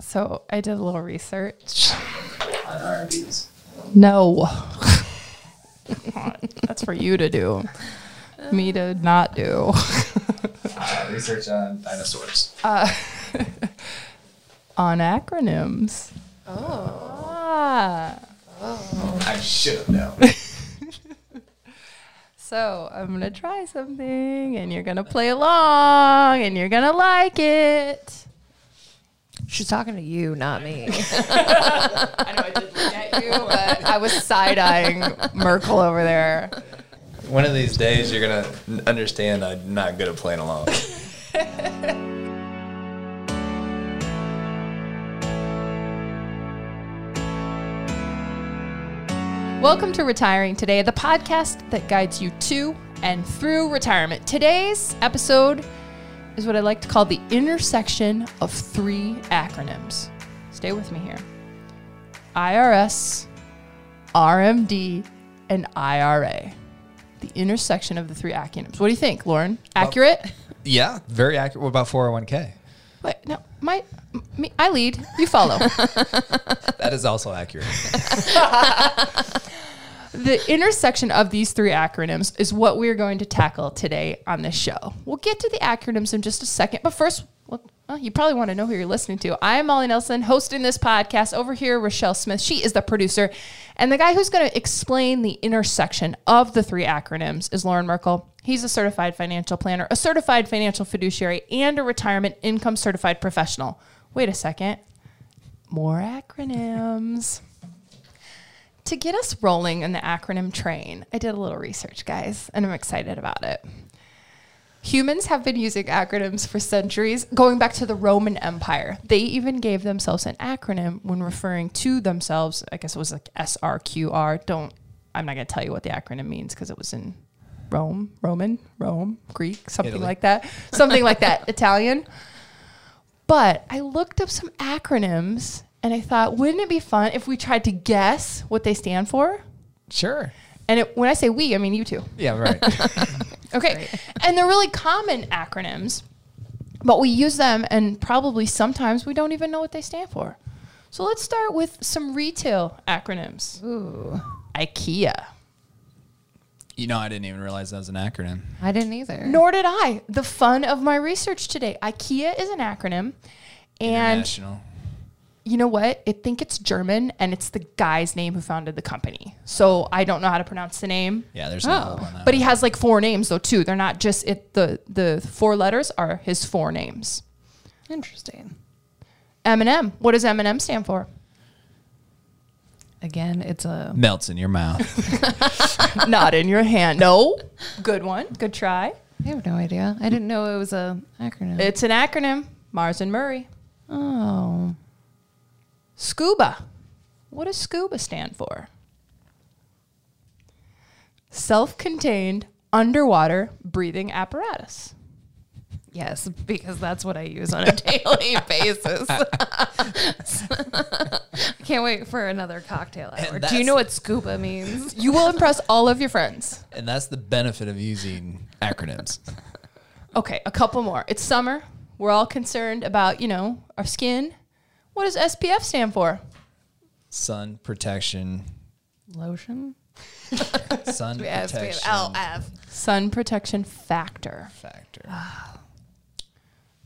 So I did a little research. No. That's for you to do. Me to not do. Uh, research on dinosaurs. On acronyms. Oh. Ah. I should have known. So I'm gonna try something, and you're gonna play along, and you're gonna like it. She's talking to you, not me. I know I did look at you, but I was side eyeing Merkle over there. One of these days, you're gonna understand I'm not good at playing along. Welcome to Retiring Today, the podcast that guides you to and through retirement. Today's episode is what I like to call the intersection of three acronyms. Stay with me here IRS, RMD, and IRA. The intersection of the three acronyms. What do you think, Lauren? Accurate? yeah, very accurate. What about 401k? Wait, no, my, me, I lead. You follow. That is also accurate. the intersection of these three acronyms is what we're going to tackle today on this show. We'll get to the acronyms in just a second, but first, well, well, you probably want to know who you're listening to. I'm Molly Nelson, hosting this podcast. Over here, Rochelle Smith. She is the producer. And the guy who's going to explain the intersection of the three acronyms is Lauren Merkle. He's a certified financial planner, a certified financial fiduciary, and a retirement income certified professional. Wait a second. More acronyms to get us rolling in the acronym train, I did a little research, guys, and I'm excited about it. Humans have been using acronyms for centuries, going back to the Roman Empire. They even gave themselves an acronym when referring to themselves. I guess it was like SRQR. Don't, I'm not going to tell you what the acronym means because it was in Rome, Roman, Rome, Greek, something Italy. like that. Something like that, Italian. But I looked up some acronyms and I thought, wouldn't it be fun if we tried to guess what they stand for? Sure. And it, when I say we, I mean you two. Yeah, right. Okay. And they're really common acronyms, but we use them and probably sometimes we don't even know what they stand for. So let's start with some retail acronyms. Ooh, IKEA. you know, I didn't even realize that was an acronym. I didn't either. Nor did I. The fun of my research today. IKEA is an acronym. And International. You know what? I think it's German and it's the guy's name who founded the company. So I don't know how to pronounce the name. Yeah, there's no Oh. hope on that. But he has like four names though too. They're not just it the the four letters are his four names. Interesting. M&M. What does M&M stand for? Again, it's a melts in your mouth. not in your hand. No. Good one. Good try. I have no idea. I didn't know it was a acronym. It's an acronym. Mars and Murrie. oh, Scuba. What does scuba stand for? Self-contained underwater breathing apparatus. yes, because that's what I use on a daily basis. I can't wait for another cocktail hour. Do you know what scuba means? You will impress all of your friends. and that's the benefit of using acronyms. Okay, a couple more. It's summer. We're all concerned about, you know, our skin. What does SPF stand for? Sun protection. Lotion. Sun Yes, we have protection LF. Sun protection factor. factor. Ah.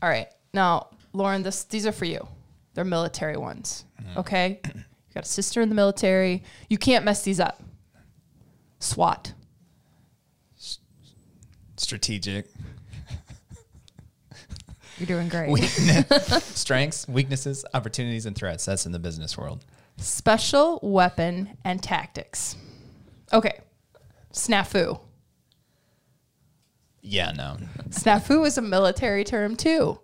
All right. Now, Lauren, this these are for you. They're military ones. Mm-hmm. Okay? You got a sister in the military. You can't mess these up. SWAT. Strategic. You're doing great. Weakness, strengths, weaknesses, opportunities, and threats. That's in the business world. Special weapon and tactics. Okay. Snafu. Yeah, no. Snafu is a military term too.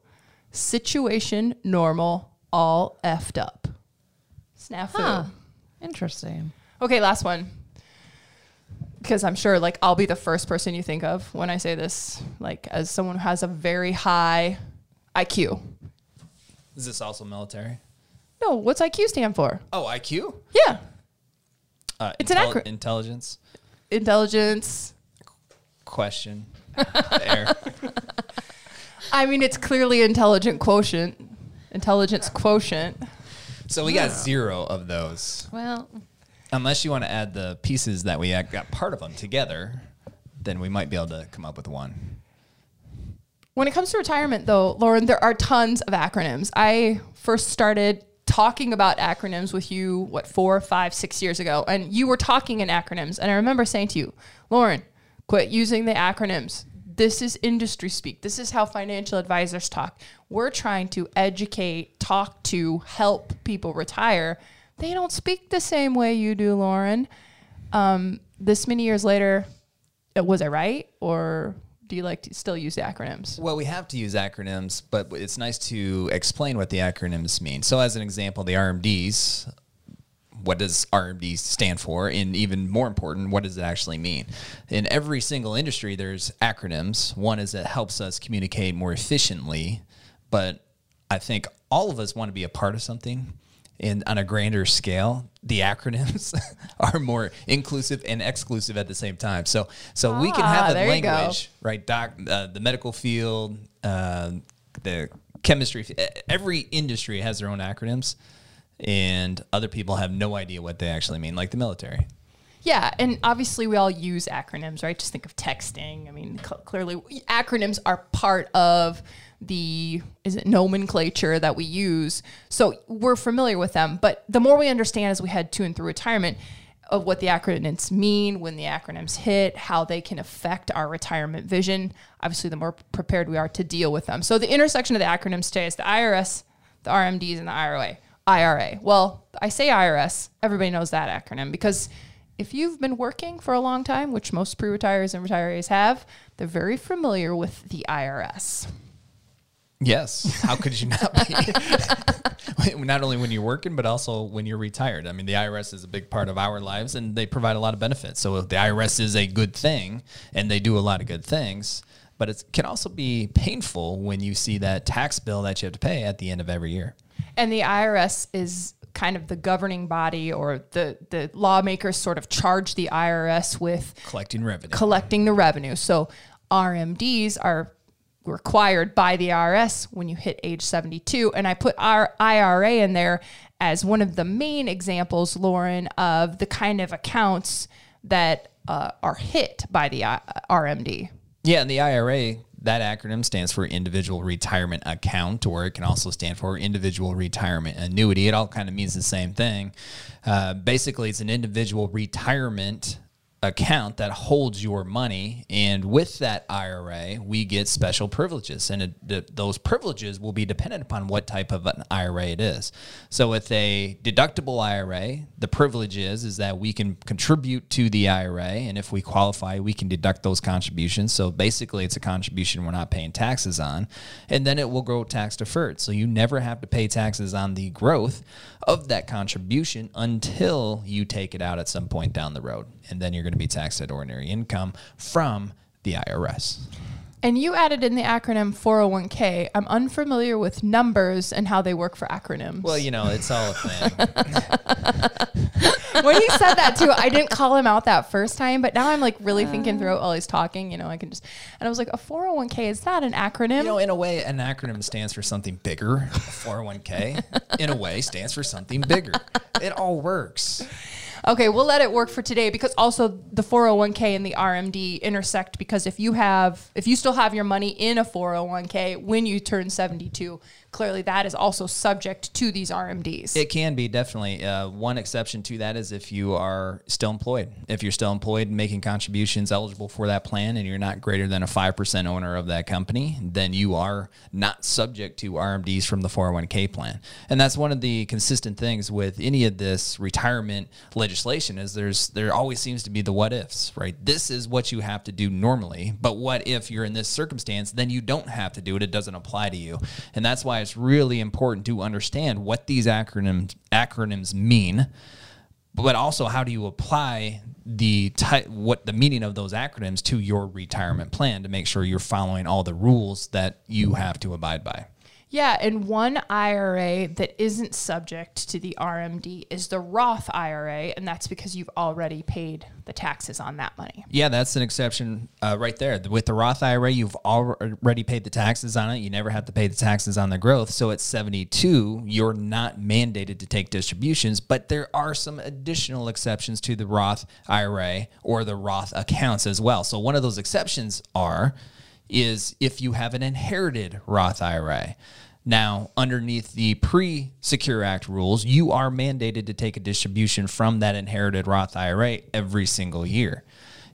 Situation normal, all effed up. Snafu. Huh. Interesting. Okay, last one. Because I'm sure like I'll be the first person you think of when I say this, like as someone who has a very high IQ. Is this also military? No, what's IQ stand for? Oh, IQ? Yeah. Uh, It's an acro- Intelligence. Intelligence. Question. Air. I mean, it's clearly intelligent quotient. intelligence quotient. So we got zero of those. Well, Unless you want to add the pieces that we got part of them together, then we might be able to come up with one. When it comes to retirement, though, Lauren, there are tons of acronyms. I first started talking about acronyms with you, what, four, five, six years ago, and you were talking in acronyms. And I remember saying to you, Lauren, quit using the acronyms. This is industry speak. This is how financial advisors talk. We're trying to educate, talk to, help people retire. They don't speak the same way you do, Lauren. Um, this many years later, uh, was I right? Or do you like to still use acronyms? Well, we have to use acronyms, but it's nice to explain what the acronyms mean. So, as an example, the RMDs, what does RMD stand for? And even more important, what does it actually mean? In every single industry, there's acronyms. One is it helps us communicate more efficiently, but I think all of us want to be a part of something. And on a grander scale, the acronyms are more inclusive and exclusive at the same time. So, so we can Ah, have a there you go. language right? Doc, uh, the medical field, uh, the chemistry, every industry has their own acronyms, and other people have no idea what they actually mean, like the military. Yeah, and obviously we all use acronyms, right? Just think of texting. I mean, cl- clearly acronyms are part of the is it nomenclature that we use. So we're familiar with them, but the more we understand as we head to and through retirement of what the acronyms mean, when the acronyms hit, how they can affect our retirement vision, obviously the more prepared we are to deal with them. So the intersection of the acronyms today is the IRS, the RMDs, and the IRA. IRA. Well, I say IRS, everybody knows that acronym because if you've been working for a long time, which most pre retirees and retirees have, they're very familiar with the IRS. Yes. How could you not be? not only when you're working, but also when you're retired. I mean, the IRS is a big part of our lives and they provide a lot of benefits. So the IRS is a good thing and they do a lot of good things, but it can also be painful when you see that tax bill that you have to pay at the end of every year. And the IRS is kind of the governing body or the, the lawmakers sort of charge the IRS with Collecting revenue. collecting the revenue. So RMDs are required by the IRS when you hit age 72. And I put our IRA in there as one of the main examples, Lauren, of the kind of accounts that uh, are hit by the I- RMD. Yeah, and the IRA, that acronym stands for Individual Retirement Account, or it can also stand for Individual Retirement Annuity. It all kind of means the same thing. Uh, basically, it's an individual retirement account that holds your money, and with that IRA, we get special privileges, and it, th- those privileges will be dependent upon what type of an IRA it is. So, with a deductible IRA, the privilege is is that we can contribute to the IRA, and if we qualify, we can deduct those contributions. So basically, it's a contribution we're not paying taxes on, and then it will grow tax deferred. So you never have to pay taxes on the growth of that contribution until you take it out at some point down the road, and then you're going to be taxed at ordinary income from the IRS. And you added in the acronym 401k. I'm unfamiliar with numbers and how they work for acronyms. Well, you know, it's all a thing. when he said that too, I didn't call him out that first time, but now I'm like really thinking through it while he's talking. You know, I can just, and I was like, a 401k, is that an acronym? You know, in a way, an acronym stands for something bigger. 401k, in a way, stands for something bigger. It all works. Okay, we'll let it work for today because also the 401k and the RMD intersect because if you have if you still have your money in a 401k when you turn 72, clearly that is also subject to these RMDs. It can be definitely. Uh, one exception to that is if you are still employed. If you're still employed making contributions eligible for that plan and you're not greater than a 5% owner of that company, then you are not subject to RMDs from the 401k plan. And that's one of the consistent things with any of this retirement legislation is there's there always seems to be the what ifs, right? This is what you have to do normally, but what if you're in this circumstance, then you don't have to do it. It doesn't apply to you. And that's why it's really important to understand what these acronyms acronyms mean, but also how do you apply the type what the meaning of those acronyms to your retirement plan to make sure you're following all the rules that you have to abide by. Yeah, and one IRA that isn't subject to the RMD is the Roth IRA, and that's because you've already paid the taxes on that money. Yeah, that's an exception uh, right there. With the Roth IRA, you've already paid the taxes on it. You never have to pay the taxes on the growth. So at 72, you're not mandated to take distributions, but there are some additional exceptions to the Roth IRA or the Roth accounts as well. So one of those exceptions are is if you have an inherited Roth IRA. Now, underneath the pre Secure Act rules, you are mandated to take a distribution from that inherited Roth IRA every single year.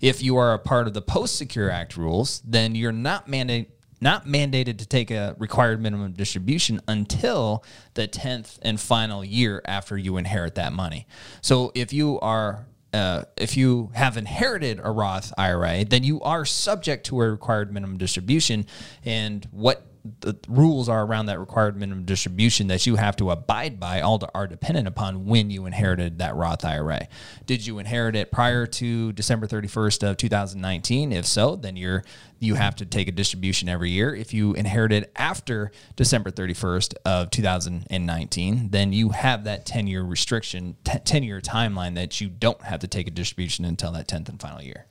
If you are a part of the post Secure Act rules, then you're not mandated not mandated to take a required minimum distribution until the 10th and final year after you inherit that money. So if you are uh, if you have inherited a Roth IRA, then you are subject to a required minimum distribution. And what the rules are around that required minimum distribution that you have to abide by all are dependent upon when you inherited that Roth IRA. Did you inherit it prior to December 31st of 2019? If so, then you're you have to take a distribution every year. If you inherited after December 31st of 2019, then you have that 10 year restriction, 10 year timeline that you don't have to take a distribution until that 10th and final year.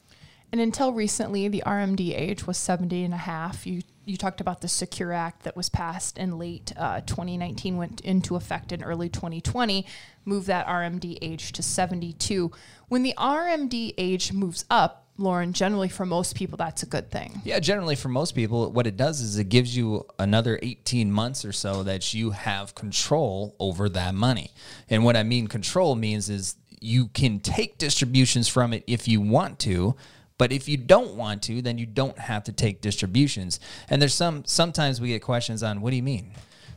And until recently, the RMD age was 70 and a half. You, you talked about the Secure Act that was passed in late uh, 2019, went into effect in early 2020, moved that RMD age to 72. When the RMD age moves up, Lauren, generally for most people, that's a good thing. Yeah, generally for most people, what it does is it gives you another 18 months or so that you have control over that money. And what I mean control means is you can take distributions from it if you want to, but if you don't want to, then you don't have to take distributions. And there's some sometimes we get questions on what do you mean?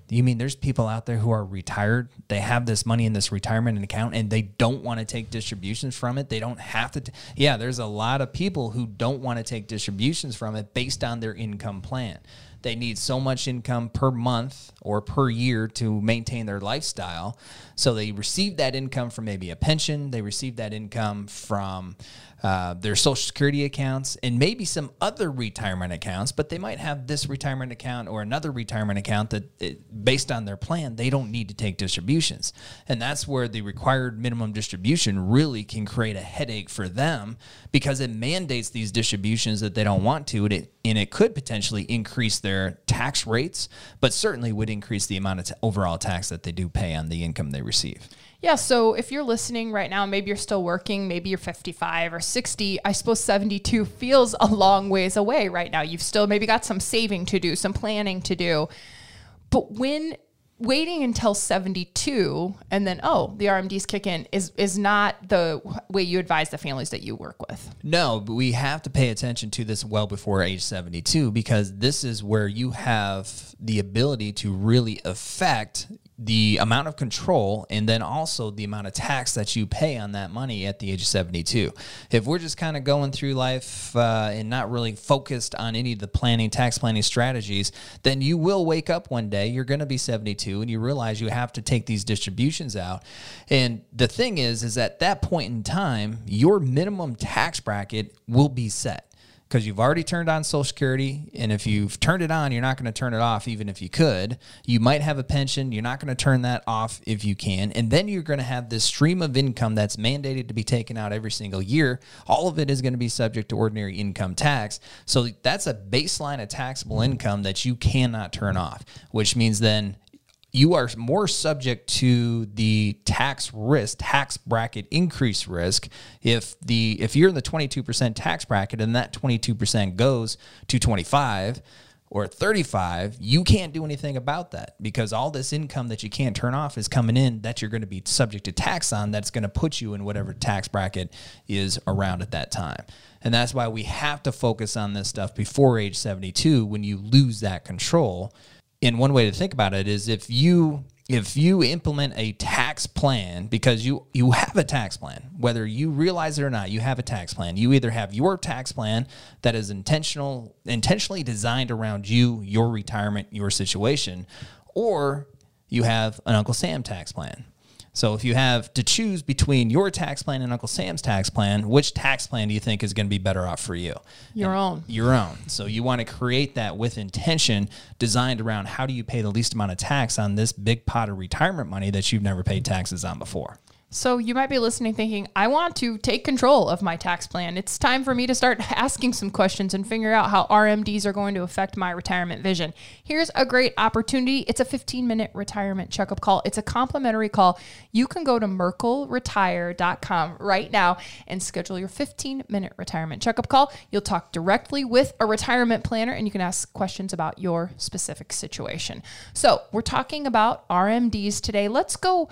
You mean there's people out there who are retired? They have this money in this retirement account and they don't want to take distributions from it. They don't have to. T- yeah, there's a lot of people who don't want to take distributions from it based on their income plan. They need so much income per month or per year to maintain their lifestyle. So they receive that income from maybe a pension, they receive that income from uh, their social security accounts and maybe some other retirement accounts, but they might have this retirement account or another retirement account that, it, based on their plan, they don't need to take distributions. And that's where the required minimum distribution really can create a headache for them because it mandates these distributions that they don't want to, and it, and it could potentially increase their tax rates, but certainly would increase the amount of t- overall tax that they do pay on the income they receive. Yeah, so if you're listening right now, maybe you're still working, maybe you're 55 or 60, I suppose 72 feels a long ways away right now. You've still maybe got some saving to do, some planning to do. But when waiting until 72 and then oh the RMDs kick in is is not the way you advise the families that you work with. No, but we have to pay attention to this well before age 72 because this is where you have the ability to really affect the amount of control and then also the amount of tax that you pay on that money at the age of 72. If we're just kind of going through life uh, and not really focused on any of the planning, tax planning strategies, then you will wake up one day, you're going to be 72 and you realize you have to take these distributions out. And the thing is, is at that point in time, your minimum tax bracket will be set because you've already turned on Social Security. And if you've turned it on, you're not going to turn it off, even if you could. You might have a pension. You're not going to turn that off if you can. And then you're going to have this stream of income that's mandated to be taken out every single year. All of it is going to be subject to ordinary income tax. So that's a baseline of taxable income that you cannot turn off, which means then you are more subject to the tax risk, tax bracket increase risk. If the if you're in the 22% tax bracket and that 22% goes to 25 or 35, you can't do anything about that because all this income that you can't turn off is coming in that you're going to be subject to tax on that's going to put you in whatever tax bracket is around at that time. And that's why we have to focus on this stuff before age 72 when you lose that control and one way to think about it is if you if you implement a tax plan because you you have a tax plan whether you realize it or not you have a tax plan. You either have your tax plan that is intentional intentionally designed around you your retirement your situation or you have an uncle sam tax plan So if you have to choose between your tax plan and Uncle Sam's tax plan, which tax plan do you think is going to be better off for you? Your own. Your own. So you want to create that with intention, designed around how do you pay the least amount of tax on this big pot of retirement money that you've never paid taxes on before. So you might be listening thinking, I want to take control of my tax plan. It's time for me to start asking some questions and figure out how RMDs are going to affect my retirement vision. Here's a great opportunity. It's a 15 minute retirement checkup call. It's a complimentary call. You can go to merkleretire.com right now and schedule your 15 minute retirement checkup call. You'll talk directly with a retirement planner and you can ask questions about your specific situation. So we're talking about RMDs today. Let's go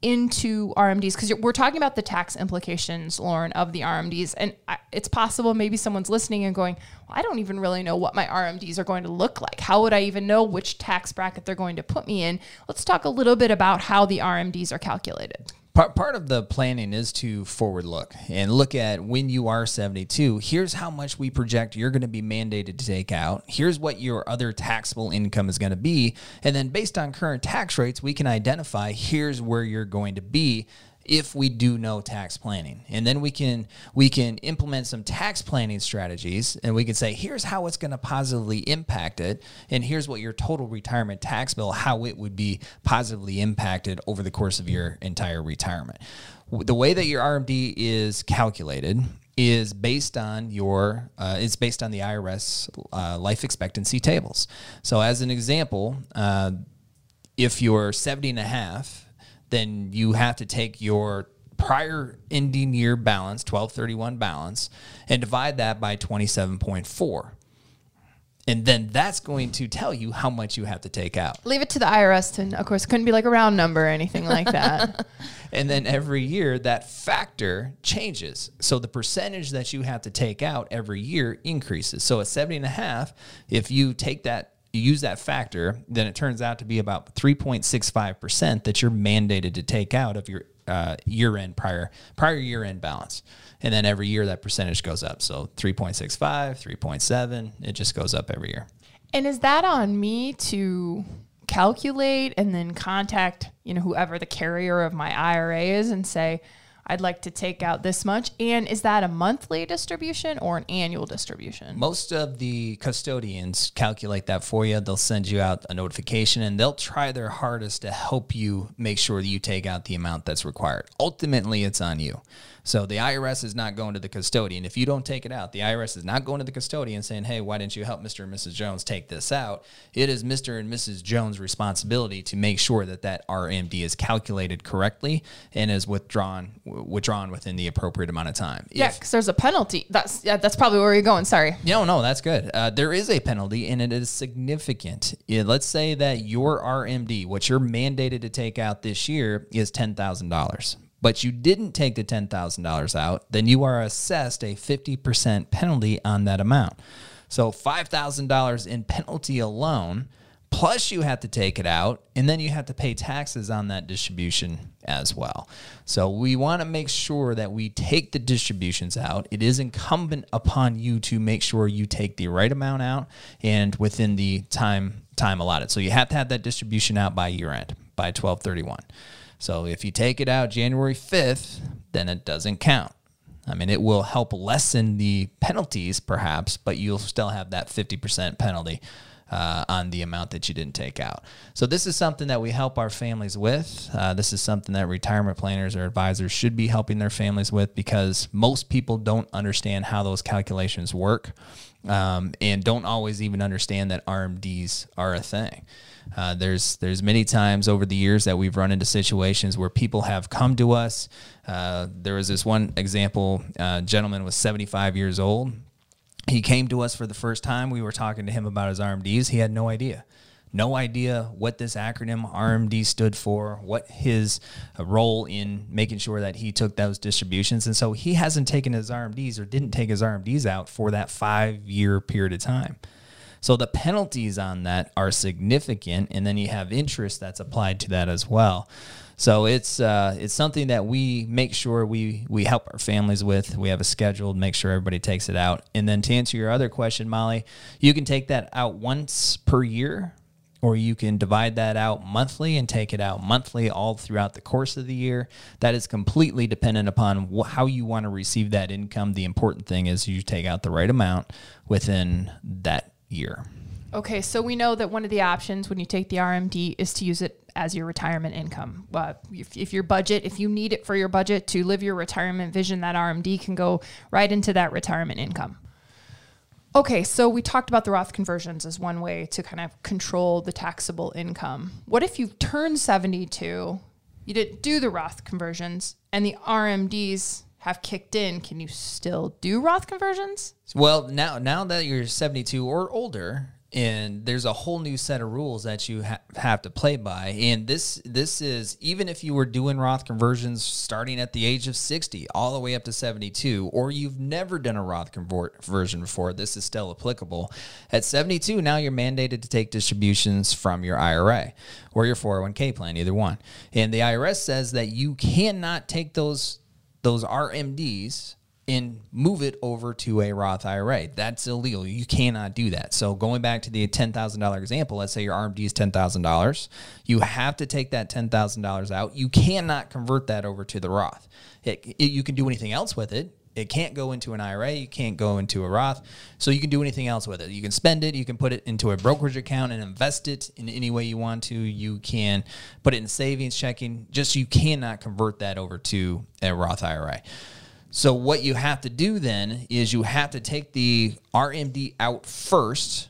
into RMDs because we're talking about the tax implications, Lauren, of the RMDs. And I, it's possible maybe someone's listening and going, well, I don't even really know what my RMDs are going to look like. How would I even know which tax bracket they're going to put me in? Let's talk a little bit about how the RMDs are calculated. Part, part of the planning is to forward look and look at when you are 72. Here's how much we project you're going to be mandated to take out. Here's what your other taxable income is going to be. And then based on current tax rates, we can identify here's where you're going to be if we do know tax planning. And then we can we can implement some tax planning strategies and we can say here's how it's going to positively impact it and here's what your total retirement tax bill how it would be positively impacted over the course of your entire retirement. The way that your rmd is calculated is based on your uh, it's based on the irs uh, life expectancy tables. So as an example uh, if you're 70 and a half then you have to take your prior ending year balance, 1231 balance, and divide that by 27.4. And then that's going to tell you how much you have to take out. Leave it to the IRS to, of course, couldn't be like a round number or anything like that. and then every year that factor changes. So the percentage that you have to take out every year increases. So at 70 and a half, if you take that you use that factor, then it turns out to be about 3.65% that you're mandated to take out of your uh, year end prior prior year end balance. And then every year that percentage goes up. So 3.65, 3.7, it just goes up every year. And is that on me to calculate and then contact, you know, whoever the carrier of my IRA is and say, I'd like to take out this much. And is that a monthly distribution or an annual distribution? Most of the custodians calculate that for you. They'll send you out a notification and they'll try their hardest to help you make sure that you take out the amount that's required. Ultimately, it's on you. So the IRS is not going to the custodian. If you don't take it out, the IRS is not going to the custodian saying, hey, why didn't you help Mr. and Mrs. Jones take this out? It is Mr. and Mrs. Jones' responsibility to make sure that that RMD is calculated correctly and is withdrawn withdrawn within the appropriate amount of time. Yeah, because there's a penalty. That's yeah, that's probably where you're going. Sorry. No, no, that's good. Uh, there is a penalty, and it is significant. Yeah, let's say that your RMD, what you're mandated to take out this year, is ten thousand dollars but you didn't take the $10,000 out, then you are assessed a 50% penalty on that amount. So $5,000 in penalty alone, plus you have to take it out, and then you have to pay taxes on that distribution as well. So we want to make sure that we take the distributions out. It is incumbent upon you to make sure you take the right amount out and within the time time allotted. So you have to have that distribution out by year end, by 1231. So if you take it out January 5th, then it doesn't count. I mean, it will help lessen the penalties, perhaps, but you'll still have that 50% penalty uh, on the amount that you didn't take out. So, this is something that we help our families with. Uh, this is something that retirement planners or advisors should be helping their families with because most people don't understand how those calculations work um, and don't always even understand that RMDs are a thing. Uh, there's there's many times over the years that we've run into situations where people have come to us. Uh, there was this one example. Uh, gentleman was 75 years old. He came to us for the first time. We were talking to him about his RMDs. He had no idea. No idea what this acronym RMD stood for, what his uh, role in making sure that he took those distributions. And so he hasn't taken his RMDs or didn't take his RMDs out for that five year period of time. So the penalties on that are significant, and then you have interest that's applied to that as well. So it's uh, it's something that we make sure we we help our families with. We have a schedule to make sure everybody takes it out. And then to answer your other question, Molly, you can take that out once per year or you can divide that out monthly and take it out monthly all throughout the course of the year. That is completely dependent upon wh- how you want to receive that income. The important thing is you take out the right amount within that year. Okay, so we know that one of the options when you take the RMD is to use it as your retirement income. Uh, if, if your budget, if you need it for your budget to live your retirement vision, that RMD can go right into that retirement income. Okay, so we talked about the Roth conversions as one way to kind of control the taxable income. What if you've turned 72, you didn't do the Roth conversions, and the RMDs have kicked in? Can you still do Roth conversions? Well, now now that you're 72 or older, and there's a whole new set of rules that you ha- have to play by. And this this is even if you were doing roth conversions starting at the age of 60 all the way up to 72 or you've never done a roth conversion before this is still applicable. At 72 now you're mandated to take distributions from your ira or your 401k plan either one. And the irs says that you cannot take those those rmds and move it over to a Roth IRA. That's illegal. You cannot do that. So going back to the $10,000 example, let's say your RMD is $10,000. You have to take that $10,000 out. You cannot convert that over to the Roth. It, it, you can do anything else with it. It can't go into an IRA. You can't go into a Roth. So you can do anything else with it. You can spend it. You can put it into a brokerage account and invest it in any way you want to. You can put it in savings, checking. Just you cannot convert that over to a Roth IRA. So what you have to do then is you have to take the RMD out first,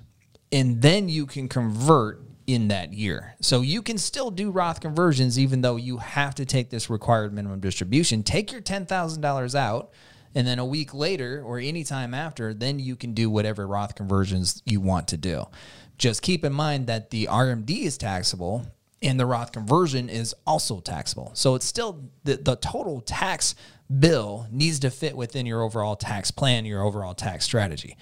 and then you can convert in that year. So you can still do Roth conversions even though you have to take this required minimum distribution. Take your $10,000 out and then a week later or anytime after, then you can do whatever Roth conversions you want to do. Just keep in mind that the RMD is taxable and the Roth conversion is also taxable. So it's still the, the total tax bill needs to fit within your overall tax plan, your overall tax strategy.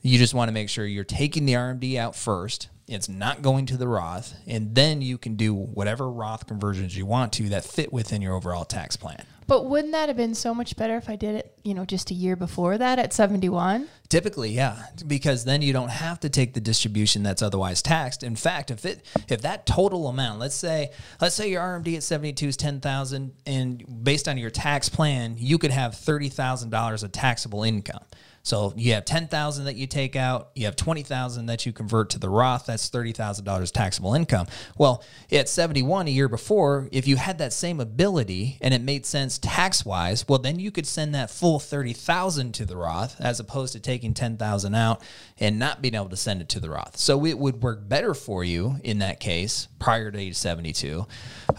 You just want to make sure you're taking the RMD out first. It's not going to the Roth, and then you can do whatever Roth conversions you want to that fit within your overall tax plan. But wouldn't that have been so much better if I did it, you know, just a year before that at 71? Typically, yeah, because then you don't have to take the distribution that's otherwise taxed. In fact, if it if that total amount, let's say let's say your RMD at 72 is 10,000 and based on your tax plan, you could have $30,000 of taxable income. So you have 10,000 that you take out, you have 20,000 that you convert to the Roth, that's $30,000 taxable income. Well, at 71 a year before, if you had that same ability and it made sense tax-wise, well then you could send that full 30,000 to the Roth as opposed to taking 10,000 out and not being able to send it to the Roth. So it would work better for you in that case prior to age 72.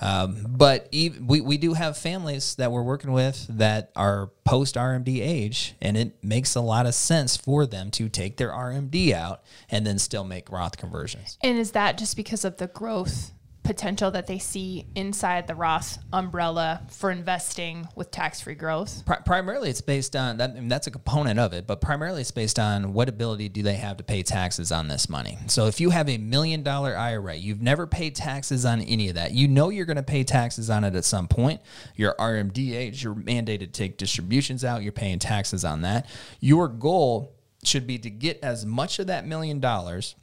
Um, but we, we do have families that we're working with that are post RMD age, and it makes a lot of sense for them to take their RMD out and then still make Roth conversions. And is that just because of the growth potential that they see inside the Roth umbrella for investing with tax-free growth? Pri- primarily, it's based on that. I mean, that's a component of it, but primarily, it's based on what ability do they have to pay taxes on this money. So, if you have a million dollar IRA, you've never paid taxes on any of that. You know you're going to pay taxes on it at some point. Your RMD you're mandated to take distributions out. You're paying taxes on that. Your goal should be to get as much of that million dollars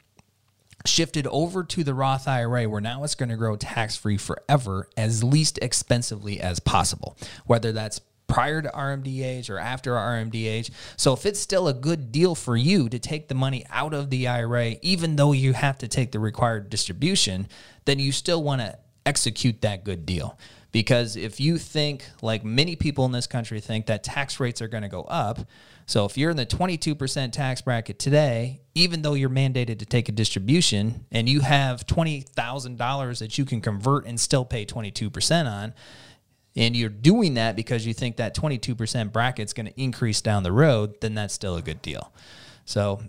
shifted over to the Roth IRA, where now it's going to grow tax free forever as least expensively as possible, whether that's prior to RMD age or after RMD age. So if it's still a good deal for you to take the money out of the IRA, even though you have to take the required distribution, then you still want to execute that good deal. Because if you think, like many people in this country think, that tax rates are going to go up, so if you're in the 22% tax bracket today, even though you're mandated to take a distribution and you have $20,000 that you can convert and still pay 22% on, and you're doing that because you think that 22% bracket is going to increase down the road, then that's still a good deal. So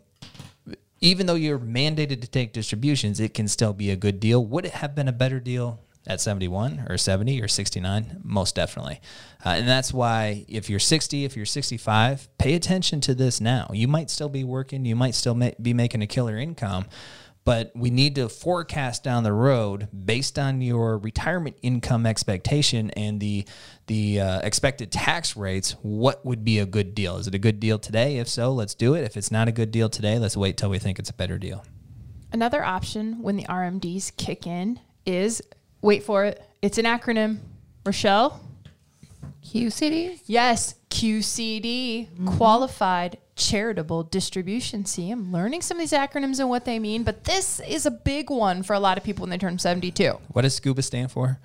even though you're mandated to take distributions, it can still be a good deal. Would it have been a better deal at 71 or 70 or 69? Most definitely. Uh, and that's why if you're 60, if you're 65, pay attention to this now. You might still be working, you might still ma- be making a killer income, but we need to forecast down the road based on your retirement income expectation and the the uh, expected tax rates what would be a good deal is it a good deal today if so let's do it if it's not a good deal today let's wait till we think it's a better deal another option when the RMDs kick in is wait for it. It's an acronym. Rochelle? QCD? Yes, QCD, Qualified Charitable Distribution. See, I'm learning some of these acronyms and what they mean, but this is a big one for a lot of people when they turn 72. What does SCUBA stand for?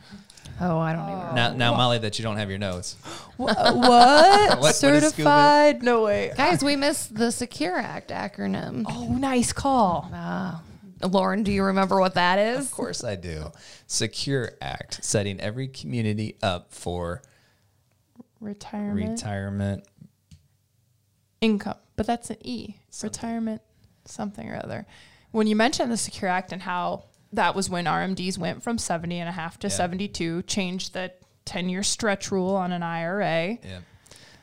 Oh, I don't even. Now, now, Molly, that you don't have your notes. what? what is scuba? Certified? No way. Guys, we missed the Secure Act acronym. Oh, nice call. Ah. Lauren, do you remember what that is? Of course I do. Secure Act, setting every community up for Retirement. retirement. income, but that's an E. Retirement, something or other. When you mentioned the Secure Act and how that was when RMDs went from 70 and a half to Yeah. 72, changed the 10 year stretch rule on an IRA. Yeah.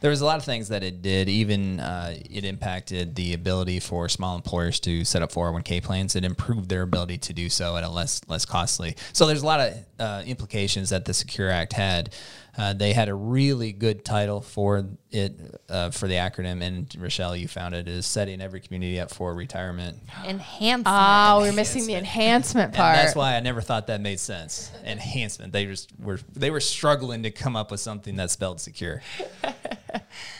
There was a lot of things that it did. Even uh, it impacted the ability for small employers to set up 401k plans. It improved their ability to do so at a less less costly. So there's a lot of uh, implications that the Secure Act had. Uh, they had a really good title for it uh, for the acronym, and Rochelle, you found it is setting every community up for retirement. Enhancement. Oh, we're missing the enhancement part. And that's why I never thought that made sense. Enhancement. They just were they were struggling to come up with something that spelled secure.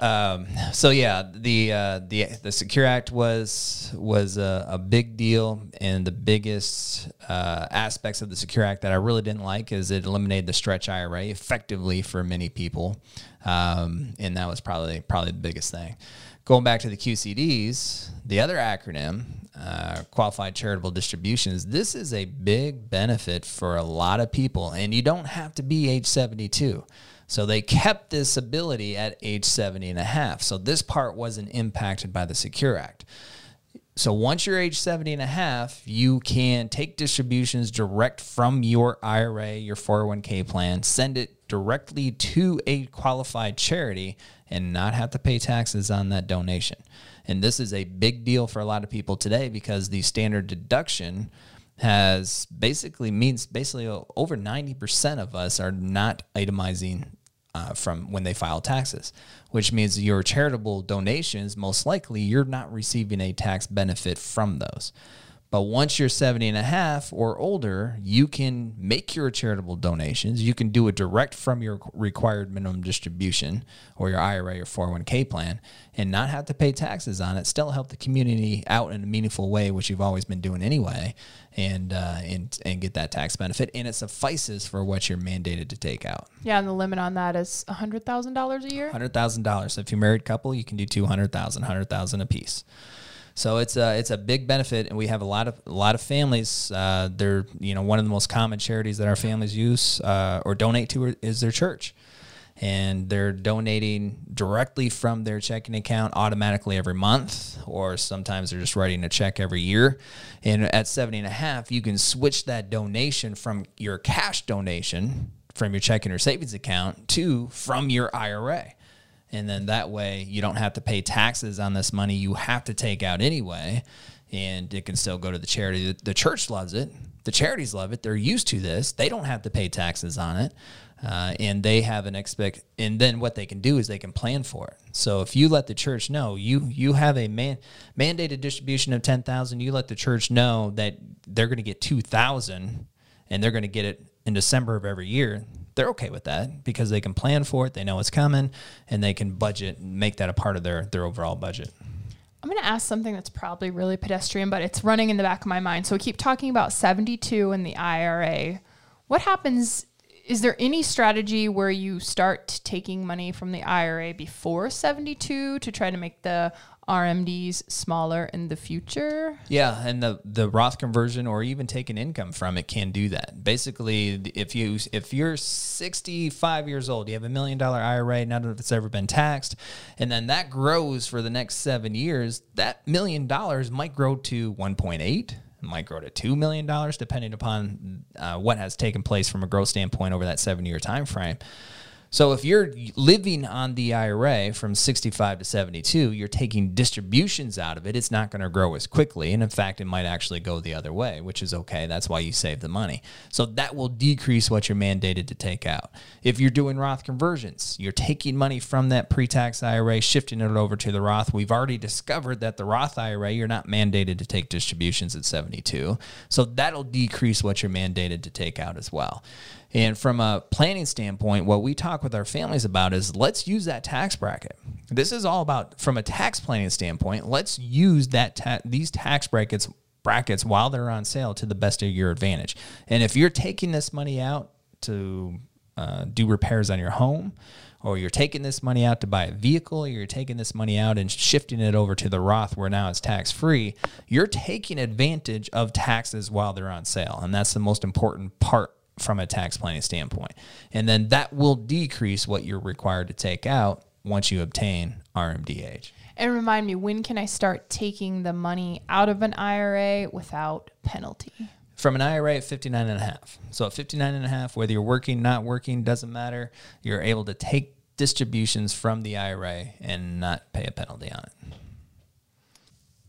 um, so yeah, the uh, the the Secure Act was was a, a big deal, and the biggest uh, aspects of the Secure Act that I really didn't like is it eliminated the stretch IRA effectively for many people, um, and that was probably probably the biggest thing. Going back to the QCDs, the other acronym, uh, Qualified Charitable Distributions, this is a big benefit for a lot of people, and you don't have to be age 72. So they kept this ability at age 70 and a half. So this part wasn't impacted by the Secure Act. So once you're age 70 and a half, you can take distributions direct from your IRA, your 401k plan, send it directly to a qualified charity and not have to pay taxes on that donation. And this is a big deal for a lot of people today because the standard deduction has basically means basically over 90% of us are not itemizing uh, from when they file taxes, which means your charitable donations, most likely you're not receiving a tax benefit from those. But once you're 70 and a half or older, you can make your charitable donations. You can do it direct from your required minimum distribution or your IRA or 401k plan and not have to pay taxes on it. Still help the community out in a meaningful way, which you've always been doing anyway, and, uh, and, and get that tax benefit. And it suffices for what you're mandated to take out. yeah, and the limit on that is $100,000 a year. Hundred thousand dollars. So if you're a married couple, you can do two hundred thousand, hundred thousand a piece. So it's a it's a big benefit, and we have a lot of a lot of families. Uh, they're you know one of the most common charities that our families use uh, or donate to is their church, and they're donating directly from their checking account automatically every month, or sometimes they're just writing a check every year. And at 70 and a half, you can switch that donation from your cash donation from your checking or savings account to from your IRA. And then that way you don't have to pay taxes on this money you have to take out anyway. And it can still go to the charity. The, church loves it. The charities love it. They're used to this. They don't have to pay taxes on it. Uh, and they have an expect and then what they can do is they can plan for it so if you let the church know you you have a man mandated distribution of 10,000 you let the church know that they're going to get 2,000 and they're going to get it in December of every year they're okay with that because they can plan for it they know it's coming and they can budget and make that a part of their their overall budget I'm going to ask something that's probably really pedestrian, but it's running in the back of my mind. So we keep talking about 72 and the IRA. What happens? Is there any strategy where you start taking money from the IRA before 72 to try to make the RMDs smaller in the future? Yeah, and the the Roth conversion or even taking income from it can do that. Basically, if you if you're 65 years old, you have a million dollar IRA, none of it's ever been taxed, and then that grows for the next 7 years, that million dollars might grow to 1.8 might grow to two million dollars, depending upon uh, what has taken place from a growth standpoint over that seven-year time frame. So if you're living on the IRA from 65 to 72, you're taking distributions out of it. It's not going to grow as quickly. And in fact, it might actually go the other way, which is okay. That's why you save the money. So that will decrease what you're mandated to take out. If you're doing Roth conversions, you're taking money from that pre tax IRA, shifting it over to the Roth. We've already discovered that the Roth IRA, you're not mandated to take distributions at 72. So that'll decrease what you're mandated to take out as well. And from a planning standpoint, what we talk with our families about is let's use that tax bracket. This is all about from a tax planning standpoint. Let's use that ta- these tax brackets brackets while they're on sale to the best of your advantage. And if you're taking this money out to uh, do repairs on your home, or you're taking this money out to buy a vehicle, or you're taking this money out and shifting it over to the Roth where now it's tax free, you're taking advantage of taxes while they're on sale. And that's the most important part from a tax planning standpoint. And then that will decrease what you're required to take out once you obtain RMD age. And remind me, when can I start taking the money out of an IRA without penalty? From an IRA at 59 and a half. So at 59 and a half, whether you're working, not working, doesn't matter. You're able to take distributions from the IRA and not pay a penalty on it.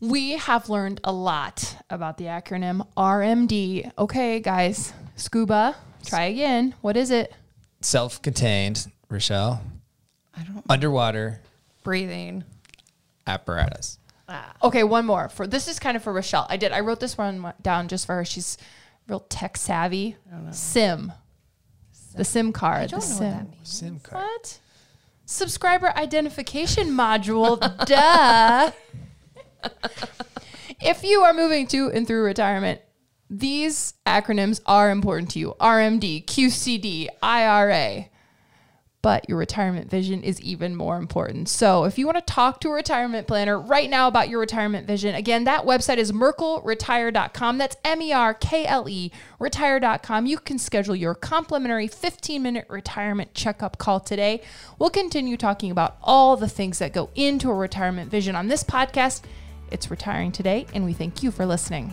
We have learned a lot about the acronym RMD. Okay, guys, scuba, try again. What is it? Self-contained, Rochelle, I don't underwater breathing. apparatus. Ah. Okay, one more. For this is kind of for Rochelle. I did. I wrote this one down just for her. She's real tech savvy. SIM. The SIM card. I don't the know SIM. what that means. SIM card. What? Subscriber identification module. Duh. if you are moving to and through retirement, these acronyms are important to you RMD, QCD, IRA. But your retirement vision is even more important. So, if you want to talk to a retirement planner right now about your retirement vision, again, that website is merkleretire.com. That's M E R K L E retire.com. You can schedule your complimentary 15 minute retirement checkup call today. We'll continue talking about all the things that go into a retirement vision on this podcast. It's Retiring Today, and we thank you for listening.